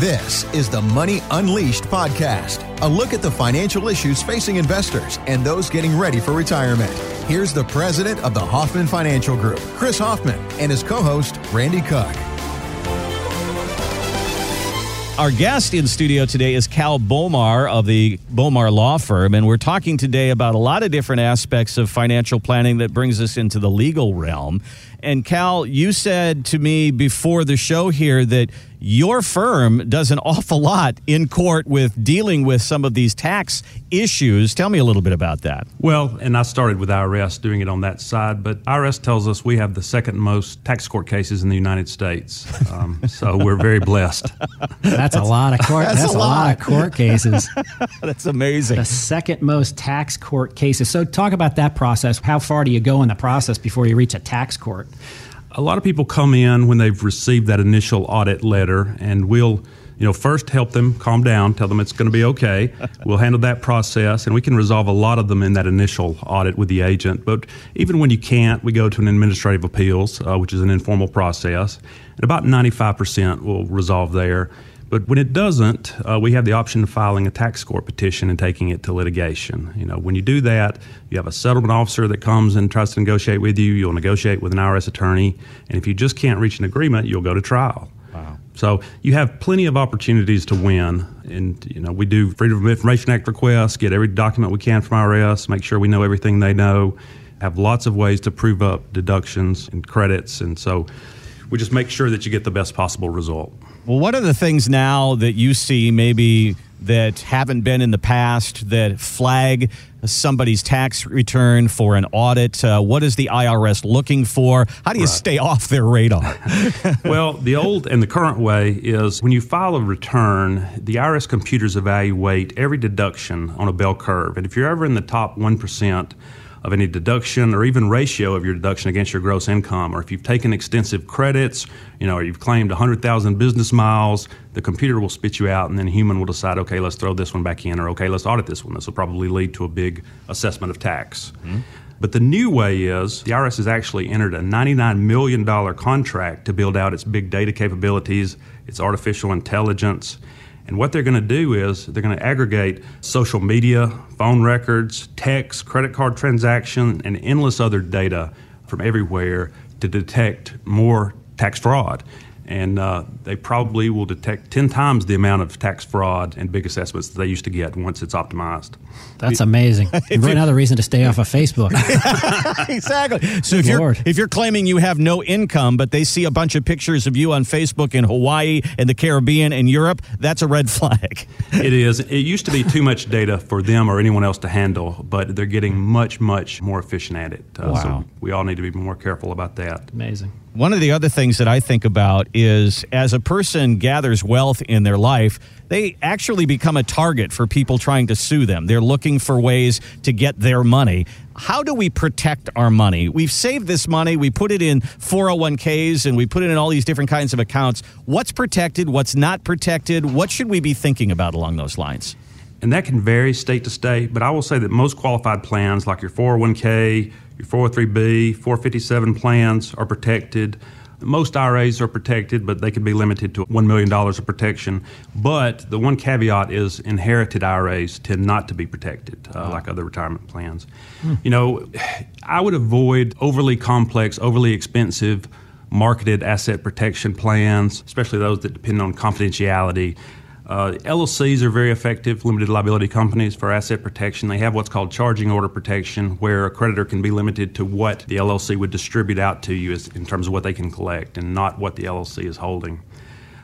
This is the Money Unleashed podcast, a look at the financial issues facing investors and those getting ready for retirement. Here's the president of the Hoffman Financial Group, Chris Hoffman, and his co host, Randy Cook. Our guest in studio today is Cal Bomar of the Bomar Law Firm, and we're talking today about a lot of different aspects of financial planning that brings us into the legal realm. And Cal, you said to me before the show here that your firm does an awful lot in court with dealing with some of these tax issues. Tell me a little bit about that. Well, and I started with IRS doing it on that side, but IRS tells us we have the second most tax court cases in the United States. Um, so we're very blessed. That's a lot of court. That's, that's a, lot. lot. of court cases. that's amazing. The second most tax court cases. So talk about that process. How far do you go in the process before you reach a tax court? A lot of people come in when they've received that initial audit letter, and we'll you know, first help them calm down, tell them it's going to be okay. we'll handle that process, and we can resolve a lot of them in that initial audit with the agent. But even when you can't, we go to an administrative appeals, uh, which is an informal process, and about 95% will resolve there. But when it doesn't, uh, we have the option of filing a tax court petition and taking it to litigation. You know, when you do that, you have a settlement officer that comes and tries to negotiate with you. You'll negotiate with an IRS attorney, and if you just can't reach an agreement, you'll go to trial. Wow. So you have plenty of opportunities to win, and you know we do Freedom of Information Act requests, get every document we can from IRS, make sure we know everything they know, have lots of ways to prove up deductions and credits, and so we just make sure that you get the best possible result. Well, what are the things now that you see maybe that haven't been in the past that flag somebody's tax return for an audit? Uh, what is the IRS looking for? How do you right. stay off their radar? well, the old and the current way is when you file a return, the IRS computers evaluate every deduction on a bell curve. And if you're ever in the top 1%, of any deduction or even ratio of your deduction against your gross income, or if you've taken extensive credits, you know, or you've claimed 100,000 business miles, the computer will spit you out, and then a human will decide, okay, let's throw this one back in, or okay, let's audit this one. This will probably lead to a big assessment of tax. Mm-hmm. But the new way is the IRS has actually entered a $99 million contract to build out its big data capabilities, its artificial intelligence, and what they're going to do is they're going to aggregate social media, phone records, text, credit card transaction, and endless other data from everywhere to detect more tax fraud and uh, they probably will detect 10 times the amount of tax fraud and big assessments that they used to get once it's optimized. That's amazing. another reason to stay off of Facebook. exactly. So if you're, if you're claiming you have no income, but they see a bunch of pictures of you on Facebook in Hawaii and the Caribbean and Europe, that's a red flag. it is. It used to be too much data for them or anyone else to handle, but they're getting much, much more efficient at it. Uh, wow. So we all need to be more careful about that. Amazing. One of the other things that I think about is as a person gathers wealth in their life, they actually become a target for people trying to sue them. They're looking for ways to get their money. How do we protect our money? We've saved this money, we put it in 401ks, and we put it in all these different kinds of accounts. What's protected? What's not protected? What should we be thinking about along those lines? And that can vary state to state, but I will say that most qualified plans, like your 401k, your 403b, 457 plans, are protected. Most IRAs are protected, but they can be limited to $1 million of protection. But the one caveat is inherited IRAs tend not to be protected uh, wow. like other retirement plans. Hmm. You know, I would avoid overly complex, overly expensive marketed asset protection plans, especially those that depend on confidentiality. Uh, LLCs are very effective limited liability companies for asset protection. They have what's called charging order protection, where a creditor can be limited to what the LLC would distribute out to you as, in terms of what they can collect and not what the LLC is holding.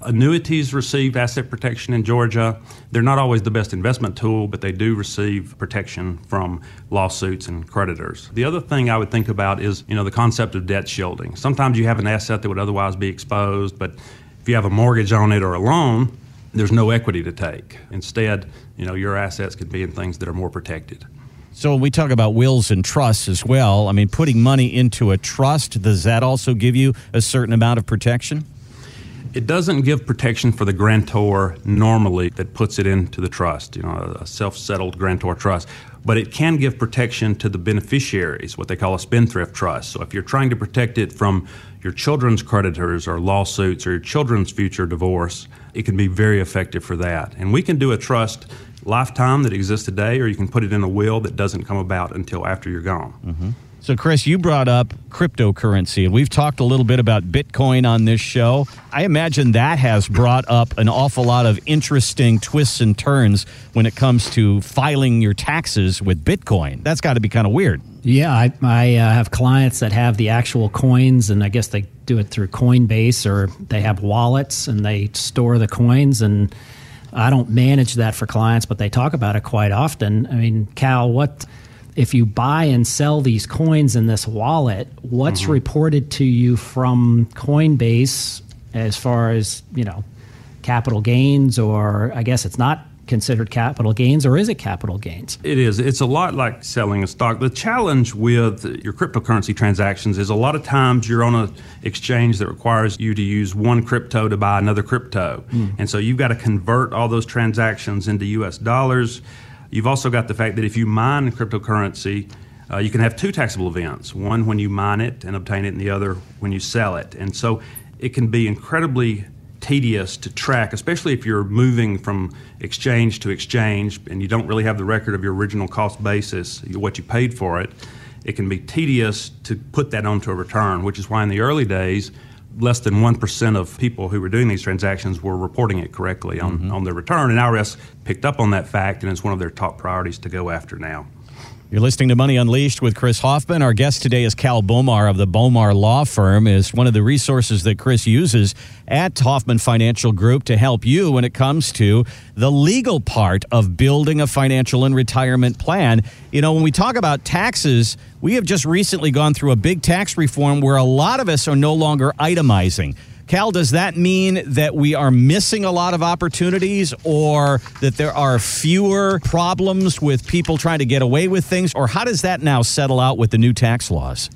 Annuities receive asset protection in Georgia. They're not always the best investment tool, but they do receive protection from lawsuits and creditors. The other thing I would think about is, you know, the concept of debt shielding. Sometimes you have an asset that would otherwise be exposed, but if you have a mortgage on it or a loan, there's no equity to take. Instead, you know, your assets could be in things that are more protected. So when we talk about wills and trusts as well, I mean, putting money into a trust, does that also give you a certain amount of protection? It doesn't give protection for the grantor normally that puts it into the trust, you know, a self settled grantor trust. But it can give protection to the beneficiaries, what they call a spendthrift trust. So if you're trying to protect it from your children's creditors or lawsuits or your children's future divorce, it can be very effective for that. And we can do a trust lifetime that exists today, or you can put it in a will that doesn't come about until after you're gone. Mm-hmm. So, Chris, you brought up cryptocurrency, we've talked a little bit about Bitcoin on this show. I imagine that has brought up an awful lot of interesting twists and turns when it comes to filing your taxes with Bitcoin. That's got to be kind of weird. Yeah, I, I uh, have clients that have the actual coins, and I guess they do it through Coinbase or they have wallets and they store the coins. And I don't manage that for clients, but they talk about it quite often. I mean, Cal, what if you buy and sell these coins in this wallet, what's mm-hmm. reported to you from Coinbase as far as, you know, capital gains or I guess it's not considered capital gains or is it capital gains? It is. It's a lot like selling a stock. The challenge with your cryptocurrency transactions is a lot of times you're on an exchange that requires you to use one crypto to buy another crypto. Mm. And so you've got to convert all those transactions into US dollars. You've also got the fact that if you mine cryptocurrency, uh, you can have two taxable events one when you mine it and obtain it, and the other when you sell it. And so it can be incredibly tedious to track, especially if you're moving from exchange to exchange and you don't really have the record of your original cost basis, what you paid for it. It can be tedious to put that onto a return, which is why in the early days, less than 1% of people who were doing these transactions were reporting it correctly on, mm-hmm. on their return. And IRS picked up on that fact, and it's one of their top priorities to go after now. You're listening to Money Unleashed with Chris Hoffman. Our guest today is Cal Bomar of the Bomar Law Firm. is one of the resources that Chris uses at Hoffman Financial Group to help you when it comes to the legal part of building a financial and retirement plan. You know, when we talk about taxes, we have just recently gone through a big tax reform where a lot of us are no longer itemizing. Cal, does that mean that we are missing a lot of opportunities or that there are fewer problems with people trying to get away with things? Or how does that now settle out with the new tax laws?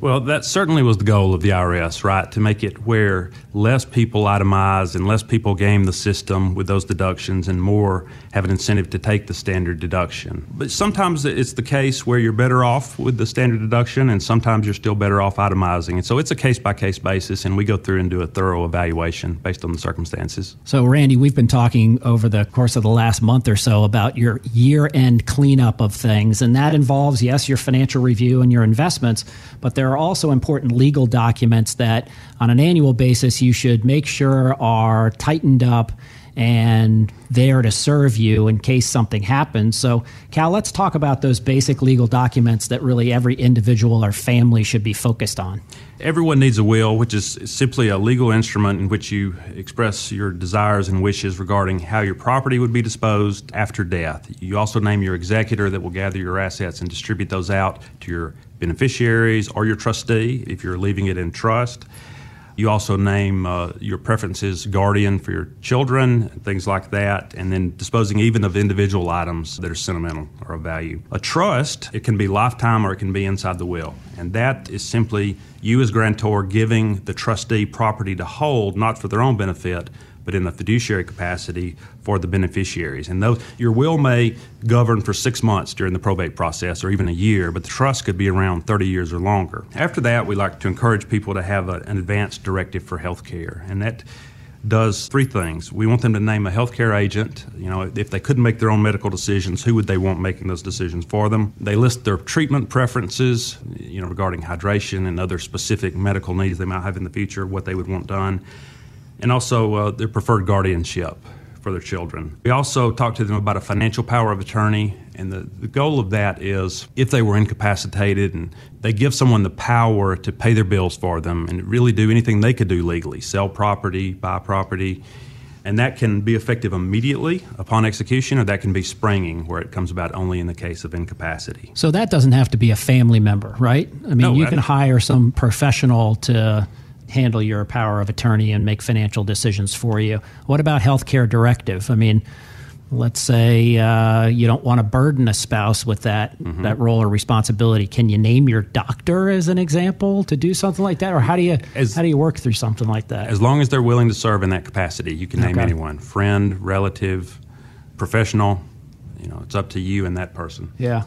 Well, that certainly was the goal of the IRS, right? To make it where less people itemize and less people game the system with those deductions and more have an incentive to take the standard deduction. But sometimes it's the case where you're better off with the standard deduction and sometimes you're still better off itemizing. And so it's a case by case basis and we go through and do a thorough evaluation based on the circumstances. So, Randy, we've been talking over the course of the last month or so about your year end cleanup of things. And that involves, yes, your financial review and your investments, but there are also important legal documents that on an annual basis you should make sure are tightened up and there to serve you in case something happens. So, Cal, let's talk about those basic legal documents that really every individual or family should be focused on. Everyone needs a will, which is simply a legal instrument in which you express your desires and wishes regarding how your property would be disposed after death. You also name your executor that will gather your assets and distribute those out to your beneficiaries or your trustee if you're leaving it in trust. You also name uh, your preferences guardian for your children, things like that, and then disposing even of individual items that are sentimental or of value. A trust, it can be lifetime or it can be inside the will. And that is simply you as grantor giving the trustee property to hold, not for their own benefit, but in the fiduciary capacity for the beneficiaries. And those, your will may govern for six months during the probate process or even a year, but the trust could be around 30 years or longer. After that, we like to encourage people to have a, an advanced directive for health care. And that does three things. We want them to name a healthcare agent. You know, if they couldn't make their own medical decisions, who would they want making those decisions for them? They list their treatment preferences, you know, regarding hydration and other specific medical needs they might have in the future, what they would want done and also uh, their preferred guardianship for their children. We also talk to them about a financial power of attorney, and the, the goal of that is if they were incapacitated and they give someone the power to pay their bills for them and really do anything they could do legally sell property, buy property. And that can be effective immediately upon execution, or that can be springing, where it comes about only in the case of incapacity. So that doesn't have to be a family member, right? I mean, no, you can hire some professional to handle your power of attorney and make financial decisions for you. What about healthcare directive? I mean, let's say uh, you don't want to burden a spouse with that mm-hmm. that role or responsibility. Can you name your doctor as an example to do something like that, or how do you as, how do you work through something like that? As long as they're willing to serve in that capacity, you can name okay. anyone: friend, relative, professional. You know, it's up to you and that person. Yeah.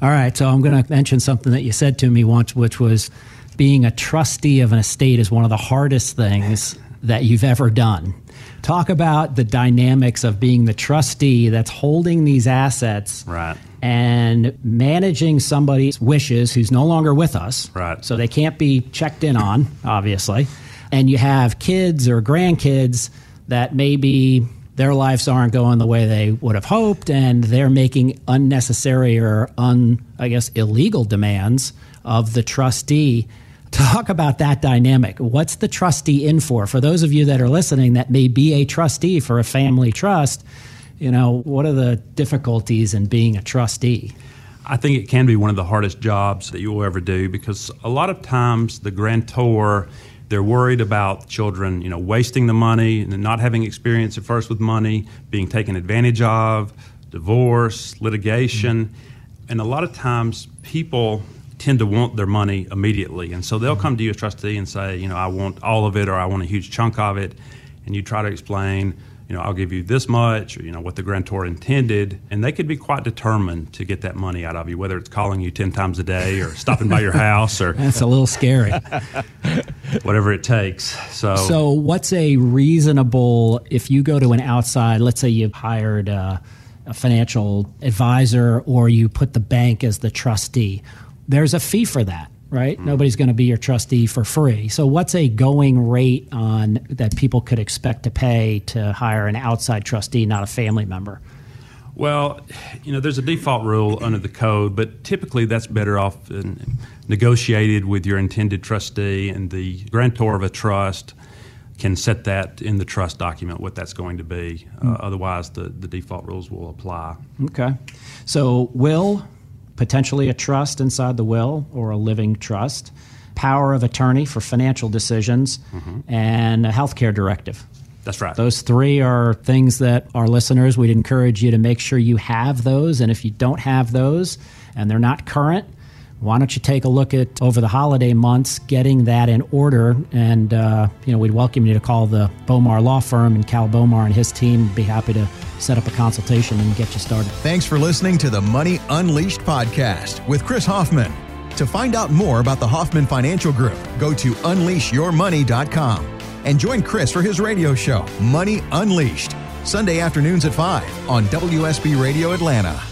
All right. So I'm going to mention something that you said to me once, which was being a trustee of an estate is one of the hardest things that you've ever done. Talk about the dynamics of being the trustee that's holding these assets. Right. And managing somebody's wishes who's no longer with us. Right. So they can't be checked in on, obviously. And you have kids or grandkids that maybe their lives aren't going the way they would have hoped and they're making unnecessary or un I guess illegal demands of the trustee Talk about that dynamic. What's the trustee in for? For those of you that are listening that may be a trustee for a family trust, you know, what are the difficulties in being a trustee? I think it can be one of the hardest jobs that you will ever do because a lot of times the grantor they're worried about children, you know, wasting the money and not having experience at first with money, being taken advantage of, divorce, litigation. Mm-hmm. And a lot of times people tend to want their money immediately. And so they'll come to you as trustee and say, you know, I want all of it or I want a huge chunk of it. And you try to explain, you know, I'll give you this much, or, you know, what the grantor intended. And they could be quite determined to get that money out of you, whether it's calling you 10 times a day or stopping by your house or. That's a little scary. whatever it takes. So, so what's a reasonable, if you go to an outside, let's say you've hired a, a financial advisor or you put the bank as the trustee, there's a fee for that right? Mm. Nobody's going to be your trustee for free. So, what's a going rate on that people could expect to pay to hire an outside trustee, not a family member? Well, you know, there's a default rule under the code, but typically that's better off negotiated with your intended trustee, and the grantor of a trust can set that in the trust document what that's going to be. Mm. Uh, otherwise, the, the default rules will apply. Okay. So, will potentially a trust inside the will or a living trust, power of attorney for financial decisions, mm-hmm. and a healthcare directive. That's right. Those three are things that our listeners, we'd encourage you to make sure you have those. And if you don't have those and they're not current, why don't you take a look at over the holiday months getting that in order and uh, you know we'd welcome you to call the bomar law firm and cal bomar and his team. Be happy to set up a consultation and get you started. Thanks for listening to the money unleashed podcast with chris hoffman. To find out more about the hoffman financial group go to unleashyourmoney.com and join chris for his radio show money unleashed sunday afternoons at 5 on wsb radio atlanta